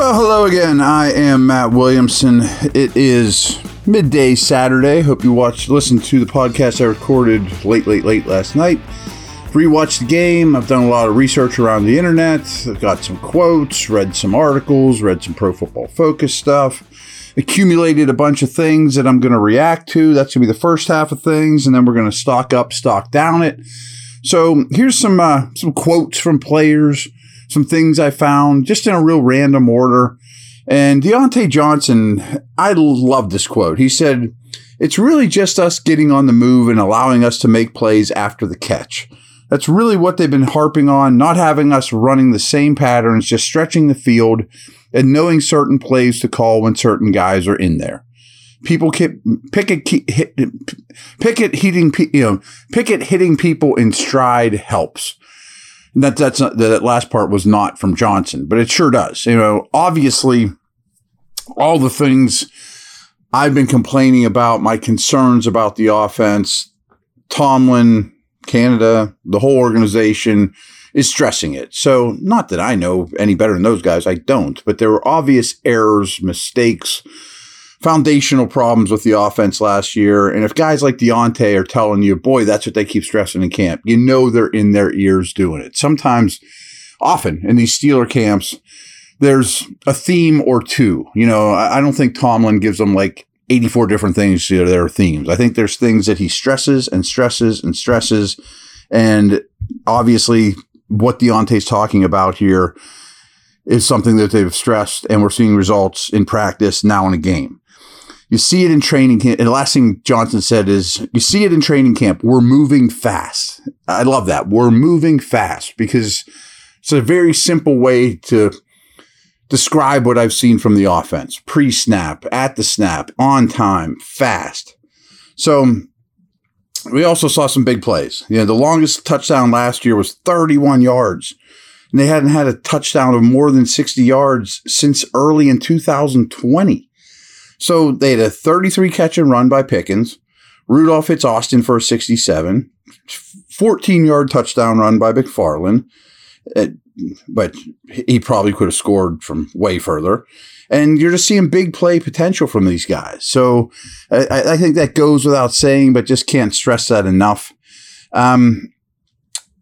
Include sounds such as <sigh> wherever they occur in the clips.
Well, hello again. I am Matt Williamson. It is midday Saturday. Hope you watched, listened to the podcast I recorded late, late, late last night. Rewatched the game. I've done a lot of research around the internet. I've got some quotes, read some articles, read some Pro Football Focus stuff. Accumulated a bunch of things that I'm going to react to. That's going to be the first half of things, and then we're going to stock up, stock down it. So here's some uh, some quotes from players some things I found just in a real random order. And Diontae Johnson, I love this quote. He said, It's really just us getting on the move and allowing us to make plays after the catch. That's really what they've been harping on, not having us running the same patterns, just stretching the field and knowing certain plays to call when certain guys are in there. People keep Pickett hit, Pickett hitting you know Pickett hitting people in stride helps. That that's not, that last part was not from Johnson, but it sure does. You know, obviously, all the things I've been complaining about, my concerns about the offense, Tomlin, Canada, the whole organization is stressing it. So, not that I know any better than those guys, I don't, but there were obvious errors, mistakes foundational problems with the offense last year. And if guys like Diontae are telling you, boy, that's what they keep stressing in camp, you know they're in their ears doing it. Sometimes, often in these Steeler camps, there's a theme or two. You know, I don't think Tomlin gives them like 84 different things to their themes. I think there's things that he stresses and stresses and stresses. And obviously, what Diontae's talking about here is something that they've stressed, and we're seeing results in practice now in a game. You see it in training camp. And the last thing Johnson said is, you see it in training camp. We're moving fast. I love that. We're moving fast because it's a very simple way to describe what I've seen from the offense pre snap, at the snap, on time, fast. So we also saw some big plays. You know, the longest touchdown last year was 31 yards. And they hadn't had a touchdown of more than 60 yards since early in 2020. So they had a 33 catch and run by Pickens. Rudolph hits Austin for a 67, 14 yard touchdown run by McFarland. It, but he probably could have scored from way further. And you're just seeing big play potential from these guys. So I, I think that goes without saying, but just can't stress that enough. Um,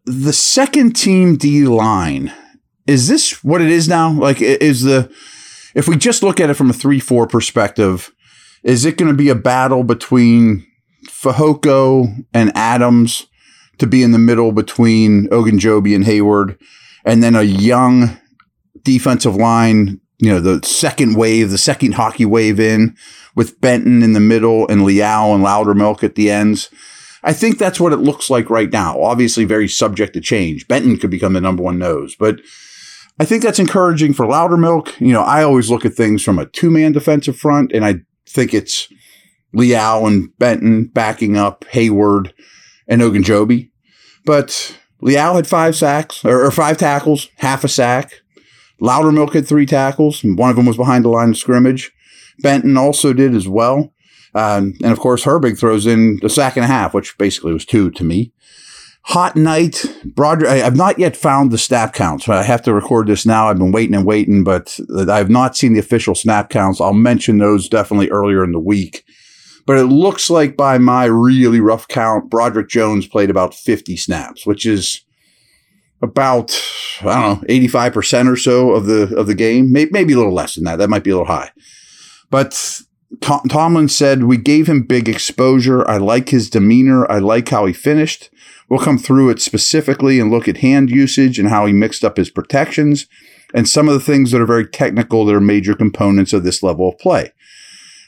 the second team D line, is this what it is now? Like, is the if we just look at it from a 3 4 perspective, is it going to be a battle between Fehoko and Adams to be in the middle between Ogunjobi and Heyward, and then a young defensive line, you know, the second wave, the second hockey wave in with Benton in the middle and Leal and Loudermilk at the ends? I think that's what it looks like right now. Obviously, very subject to change. Benton could become the number one nose, but I think that's encouraging for Loudermilk. You know, I always look at things from a two man defensive front, and I think it's Leal and Benton backing up Heyward and Ogunjobi. But Leal had five sacks or, or five tackles, half a sack. Loudermilk had three tackles, and one of them was behind the line of scrimmage. Benton also did as well. Um, and of course, Herbig throws in the sack and a half, which basically was two to me. Hot night, Broderick. I, have not yet found the snap counts. I have to record this now. I've been waiting and waiting, but I have not seen the official snap counts. I'll mention those definitely earlier in the week. But it looks like by my really rough count, Broderick Jones played about 50 snaps, which is about I don't know 85 percent or so of the of the game. Maybe a little less than that. That might be a little high. But Tom, Tomlin said we gave him big exposure. I like his demeanor. I like how he finished. We'll come through it specifically and look at hand usage and how he mixed up his protections and some of the things that are very technical that are major components of this level of play.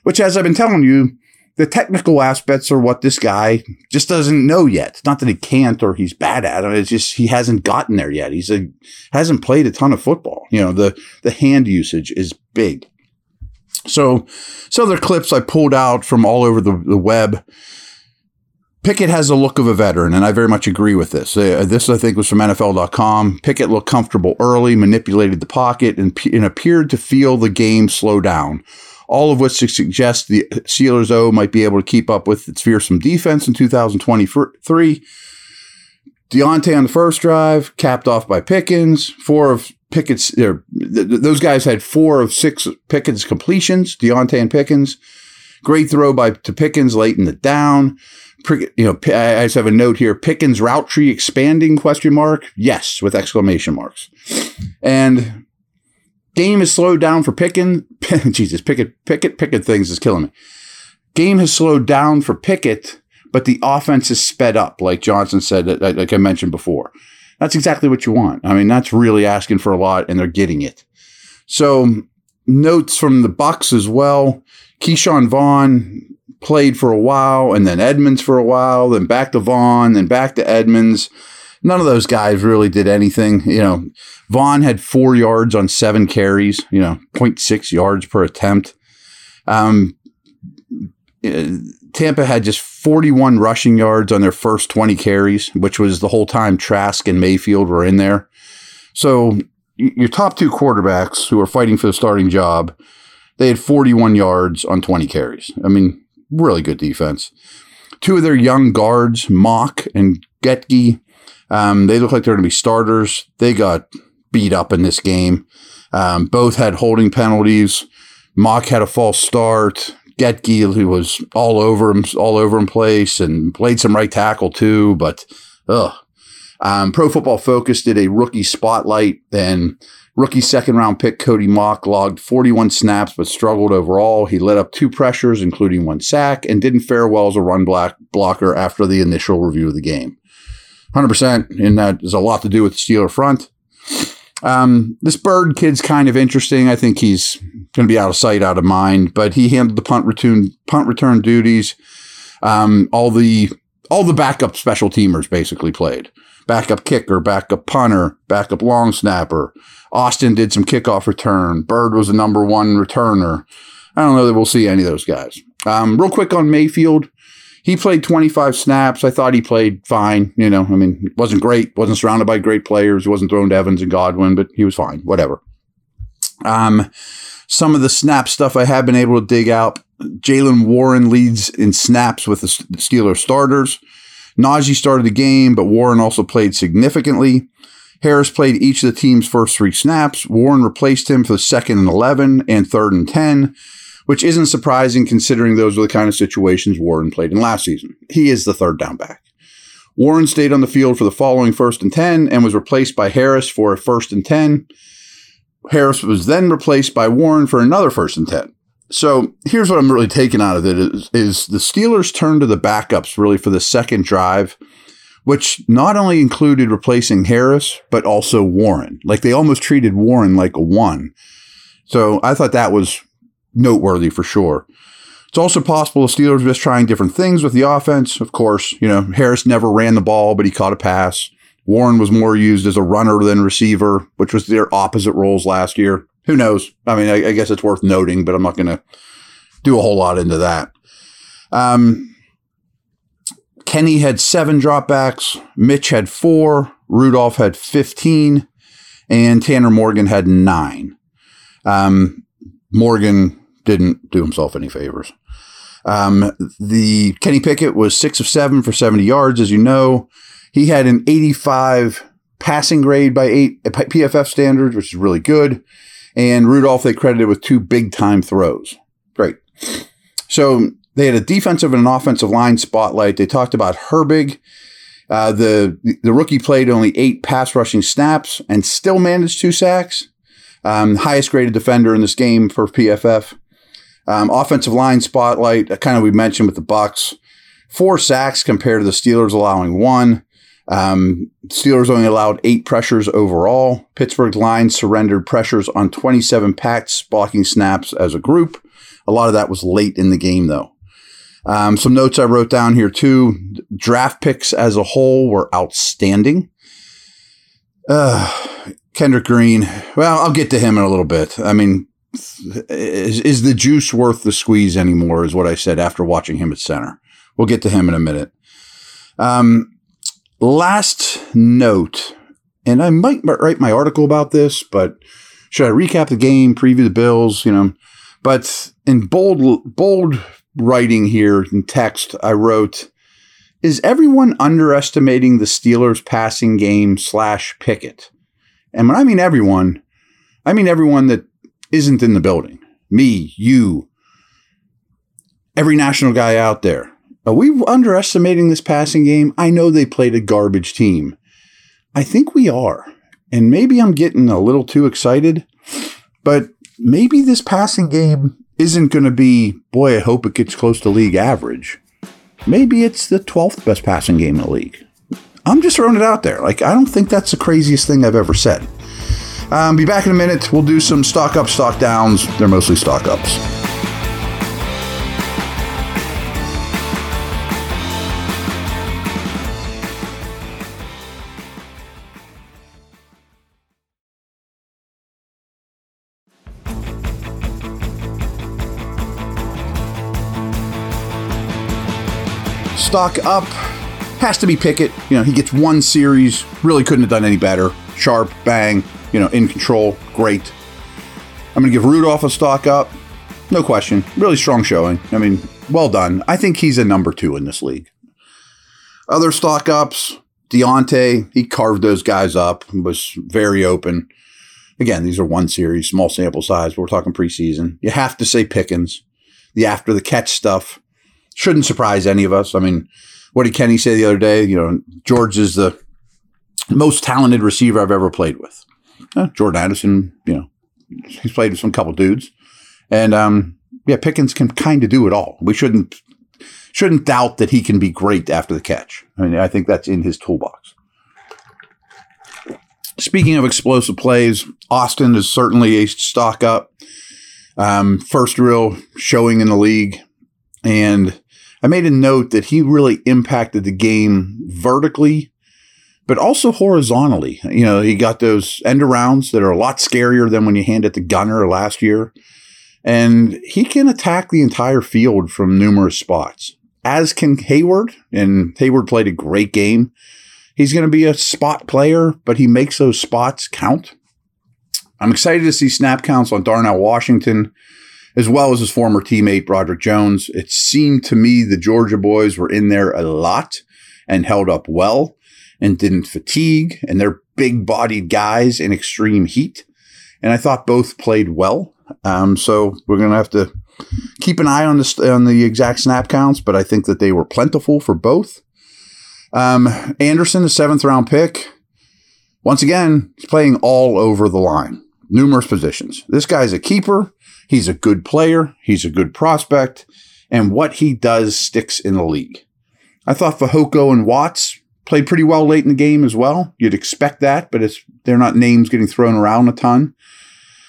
Which, as I've been telling you, the technical aspects are what this guy just doesn't know yet. Not that he can't or he's bad at it. It's just he hasn't gotten there yet. He's a hasn't played a ton of football. You know, the the hand usage is big. So, some other clips I pulled out from all over the, the web Pickett has a look of a veteran, and I very much agree with this. Uh, this, I think, was from NFL.com. Pickett looked comfortable early, manipulated the pocket, and, and appeared to feel the game slow down. All of which suggests the Steelers O might be able to keep up with its fearsome defense in 2023. Diontae on the first drive, capped off by Pickens. Four of Pickett's, those guys had four of six Pickett's completions, Diontae and Pickens. Great throw by to Pickens late in the down. You know, I just have a note here. Pickens route tree expanding? Question mark. Yes, with exclamation marks. And game is slowed down for Pickens. <laughs> Jesus, Pickett, Pickett, Pickett things is killing me. Game has slowed down for Pickett, but the offense is sped up, like Johnson said, like I mentioned before. That's exactly what you want. I mean, that's really asking for a lot, and they're getting it. So, notes from the Bucks as well. Ke'Shawn Vaughn played for a while, and then Edmonds for a while, then back to Vaughn, then back to Edmonds. None of those guys really did anything. You know, Vaughn had four yards on seven carries, you know, 0.6 yards per attempt. Um, Tampa had just 41 rushing yards on their first 20 carries, which was the whole time Trask and Mayfield were in there. So your top two quarterbacks who are fighting for the starting job, they had 41 yards on 20 carries. I mean, really good defense. Two of their young guards, Mauch and Goedeke, um, they look like they're going to be starters. They got beat up in this game. Um, both had holding penalties. Mauch had a false start. Goedeke, who was all over him, all over in place, and played some right tackle too. But ugh. Um, Pro Football Focus did a rookie spotlight, and rookie second round pick Cody Mauch logged 41 snaps but struggled overall. He let up two pressures, including one sack, and didn't fare well as a run block blocker after the initial review of the game. 100%, and that is a lot to do with the Steeler front. Um, this Bird kid's kind of interesting. I think he's going to be out of sight, out of mind. But he handled the punt return punt return duties. Um, all the all the backup special teamers basically played. Backup kicker, backup punter, backup long snapper. Austin did some kickoff return. Bird was the number one returner. I don't know that we'll see any of those guys. Um, real quick on Mayfield he played 25 snaps. I thought he played fine. You know, I mean, wasn't great, wasn't surrounded by great players, He wasn't thrown to Evans and Godwin, but he was fine. Whatever. Um, some of the snap stuff I have been able to dig out. Jaylen Warren leads in snaps with the Steelers starters. Najee started the game, but Warren also played significantly. Harris played each of the team's first three snaps. Warren replaced him for the second and 11 and third and 10 which isn't surprising considering those were the kind of situations Warren played in last season. He is the third down back. Warren stayed on the field for the following first and 10 and was replaced by Harris for a first and 10. Harris was then replaced by Warren for another first and 10. So here's what I'm really taking out of it is, is the Steelers turned to the backups really for the second drive, which not only included replacing Harris, but also Warren. Like they almost treated Warren like a one. So I thought that was noteworthy for sure. It's also possible the Steelers were just trying different things with the offense. Of course, you know, Harris never ran the ball, but he caught a pass. Warren was more used as a runner than receiver, which was their opposite roles last year. Who knows? I mean, I, I guess it's worth noting, but I'm not going to do a whole lot into that. Um, Kenny had seven dropbacks. Mitch had four. Rudolph had 15. And Tanner Morgan had nine. Um, Morgan didn't do himself any favors. Um, the Kenny Pickett was six of seven for 70 yards, as you know. He had an 85 passing grade by eight PFF standards, which is really good. And Rudolph they credited with two big time throws. Great. So they had a defensive and an offensive line spotlight. They talked about Herbig. Uh, the the rookie played only eight pass rushing snaps and still managed two sacks. Um, highest graded defender in this game for PFF. Um, offensive line spotlight, uh, kind of we mentioned with the Bucks, four sacks compared to the Steelers allowing one. Um, Steelers only allowed eight pressures overall. Pittsburgh's line surrendered pressures on 27 Pats blocking snaps as a group. A lot of that was late in the game, though. Um, some notes I wrote down here too. Draft picks as a whole were outstanding. Uh, Kendrick Green. Well, I'll get to him in a little bit. I mean, is, is the juice worth the squeeze anymore? Is what I said after watching him at center. We'll get to him in a minute. Um, last note, and I might write my article about this, but should I recap the game, preview the Bills? You know, but in bold bold writing here in text, I wrote. Is everyone underestimating the Steelers' passing game slash Pickett? And when I mean everyone, I mean everyone that isn't in the building. Me, you, every national guy out there. Are we underestimating this passing game? I know they played a garbage team. I think we are. And maybe I'm getting a little too excited, but maybe this passing game isn't going to be, boy, I hope it gets close to league average. Maybe it's the 12th best passing game in the league. I'm just throwing it out there. Like, I don't think that's the craziest thing I've ever said. Um, be back in a minute. We'll do some stock up, stock downs. They're mostly stock ups. stock up has to be Pickett. You know, he gets one series, really couldn't have done any better. Sharp, bang, you know, in control, great. I'm going to give Rudolph a stock up. No question. Really strong showing. I mean, well done. I think he's a number two in this league. Other stock ups, Diontae, he carved those guys up, was very open. Again, these are one series, small sample size, but we're talking preseason. You have to say Pickens. The after the catch stuff shouldn't surprise any of us. I mean, what did Kenny say the other day? You know, George is the most talented receiver I've ever played with. Uh, Jordan Addison, you know, he's played with some couple dudes, and um, yeah, Pickens can kind of do it all. We shouldn't shouldn't doubt that he can be great after the catch. I mean, I think that's in his toolbox. Speaking of explosive plays, Austin is certainly a stock up. Um, first real showing in the league. And I made a note that he really impacted the game vertically, but also horizontally. You know, he got those end arounds that are a lot scarier than when you hand it to Gunner last year. And he can attack the entire field from numerous spots, as can Heyward. And Heyward played a great game. He's going to be a spot player, but he makes those spots count. I'm excited to see snap counts on Darnell Washington as well as his former teammate Broderick Jones. It seemed to me the Georgia boys were in there a lot and held up well and didn't fatigue, and they're big bodied guys in extreme heat. And I thought both played well. Um, so we're going to have to keep an eye on the, on the exact snap counts, but I think that they were plentiful for both. Um, Anderson, the seventh round pick, once again, he's playing all over the line, numerous positions. This guy's a keeper. He's a good player. He's a good prospect. And what he does sticks in the league. I thought Fehoko and Watts played pretty well late in the game as well. You'd expect that, but it's they're not names getting thrown around a ton.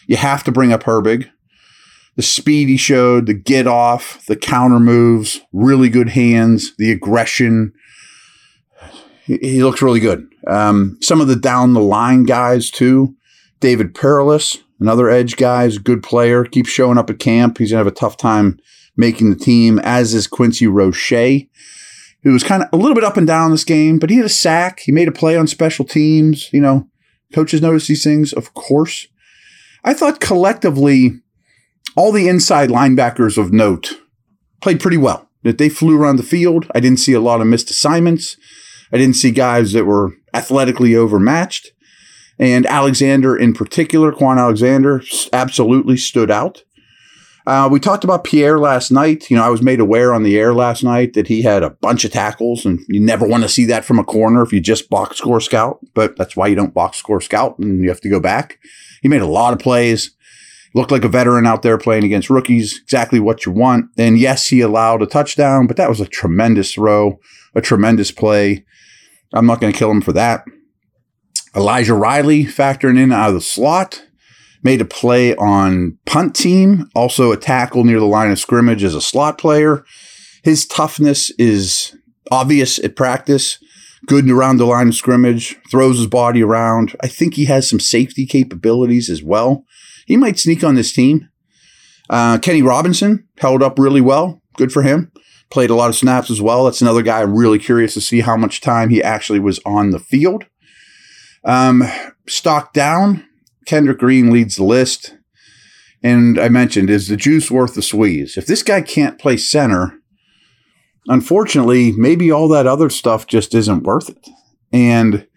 You have to bring up Herbig. The speed he showed, the get off, the counter moves, really good hands, the aggression. He, he looks really good. Um, some of the down the line guys too. David Perales, another edge guy, is a good player, keeps showing up at camp. He's going to have a tough time making the team, as is Quincy Roche, who was kind of a little bit up and down this game, but he had a sack. He made a play on special teams. You know, coaches notice these things, of course. I thought collectively, all the inside linebackers of note played pretty well. That they flew around the field. I didn't see a lot of missed assignments. I didn't see guys that were athletically overmatched. And Alexander, in particular, Kwon Alexander, absolutely stood out. Uh, we talked about Pierre last night. You know, I was made aware on the air last night that he had a bunch of tackles, and you never want to see that from a corner if you just box score scout. But that's why you don't box score scout, and you have to go back. He made a lot of plays. Looked like a veteran out there playing against rookies. Exactly what you want. And yes, he allowed a touchdown, but that was a tremendous throw, a tremendous play. I'm not going to kill him for that. Elijah Riley factoring in out of the slot. Made a play on punt team, also a tackle near the line of scrimmage as a slot player. His toughness is obvious at practice. Good around the line of scrimmage, throws his body around. I think he has some safety capabilities as well. He might sneak on this team. Uh, Kenny Robinson held up really well. Good for him. Played a lot of snaps as well. That's another guy I'm really curious to see how much time he actually was on the field. Um, stock down, Kendrick Green leads the list. And I mentioned, is the juice worth the squeeze? If this guy can't play center, unfortunately, maybe all that other stuff just isn't worth it. And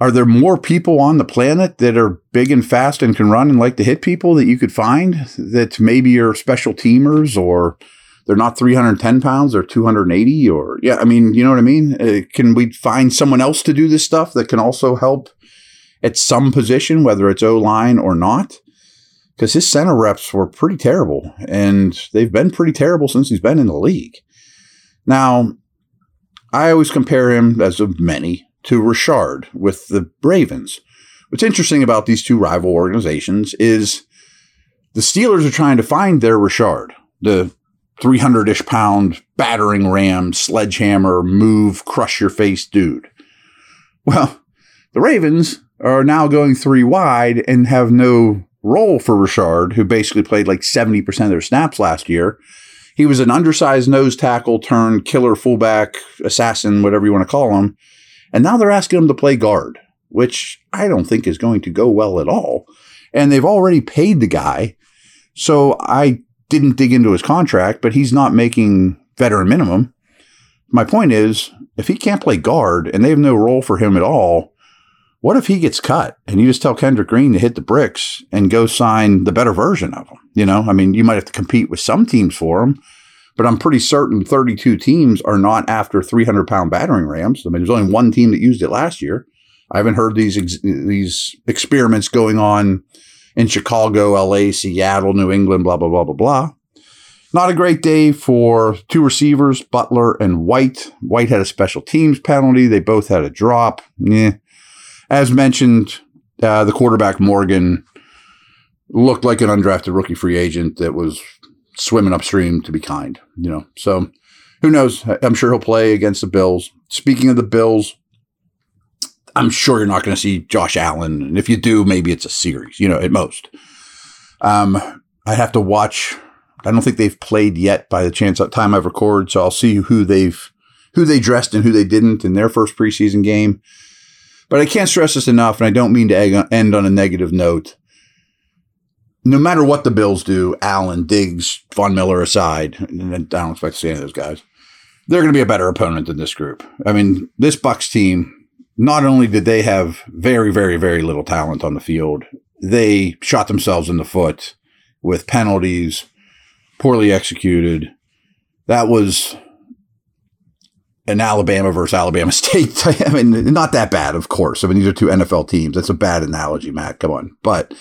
are there more people on the planet that are big and fast and can run and like to hit people that you could find that maybe are special teamers or they're not 310 pounds or 280 or yeah i mean you know what i mean uh, can we find someone else to do this stuff that can also help at some position whether it's o line or not because his center reps were pretty terrible and they've been pretty terrible since he's been in the league now i always compare him as of many to Ricard with the Ravens. What's interesting about these two rival organizations is the Steelers are trying to find their Ricard, the 300 ish pound battering ram, sledgehammer, move, crush your face dude. Well, the Ravens are now going three wide and have no role for Ricard, who basically played like 70% of their snaps last year. He was an undersized nose tackle turned killer fullback, assassin, whatever you want to call him. And now they're asking him to play guard, which I don't think is going to go well at all. And they've already paid the guy. So I didn't dig into his contract, but he's not making veteran minimum. My point is, if he can't play guard and they have no role for him at all, what if he gets cut and you just tell Kendrick Green to hit the bricks and go sign the better version of him? You know, I mean, you might have to compete with some teams for him, but I'm pretty certain 32 teams are not after 300 pound battering rams. I mean, there's only one team that used it last year. I haven't heard these ex- these experiments going on in Chicago, LA, Seattle, New England, blah blah blah blah blah. Not a great day for two receivers, Butler and White. White had a special teams penalty. They both had a drop. Yeah. As mentioned, uh, the quarterback Morgan looked like an undrafted rookie free agent that was swimming upstream to be kind, you know. So who knows? I'm sure he'll play against the Bills. Speaking of the Bills, I'm sure you're not going to see Josh Allen. And if you do, maybe it's a series, you know, at most. Um, I have to watch. I don't think they've played yet by the chance time I've recorded, so I'll see who they've who they dressed and who they didn't in their first preseason game. But I can't stress this enough, and I don't mean to end on a negative note no matter what the Bills do, Allen, Diggs, Von Miller aside, I don't expect to see any of those guys, they're going to be a better opponent than this group. I mean, this Bucks team, not only did they have very, very, very little talent on the field, they shot themselves in the foot with penalties, poorly executed. That was an Alabama versus Alabama <laughs> State. <laughs> I mean, not that bad, of course. I mean, these are two NFL teams. That's a bad analogy, Matt. Come on. But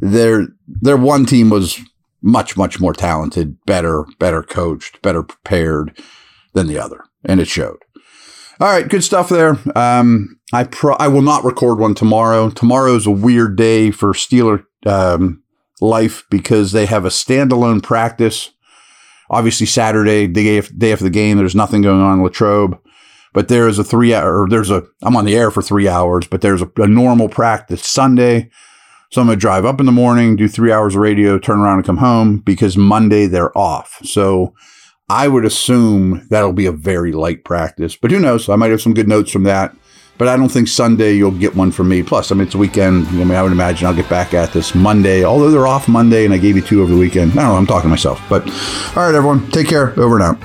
their their one team was much much more talented, better, better coached, better prepared than the other, and it showed. All right, good stuff there. Um, I pro- I will not record one tomorrow. Tomorrow's a weird day for Steeler um, life because they have a standalone practice. Obviously, Saturday, day after, day after the game, there's nothing going on in Latrobe but there is a three hour, there's a, I'm on the air for three hours, but there's a, a normal practice Sunday. So I'm going to drive up in the morning, do three hours of radio, turn around and come home because Monday they're off. So I would assume that'll be a very light practice, but who knows? I might have some good notes from that. But I don't think Sunday you'll get one from me. Plus, I mean, it's a weekend. I mean, I would imagine I'll get back at this Monday, although they're off Monday and I gave you two over the weekend. I don't know. I'm talking to myself. But all right, everyone, take care. Over and out.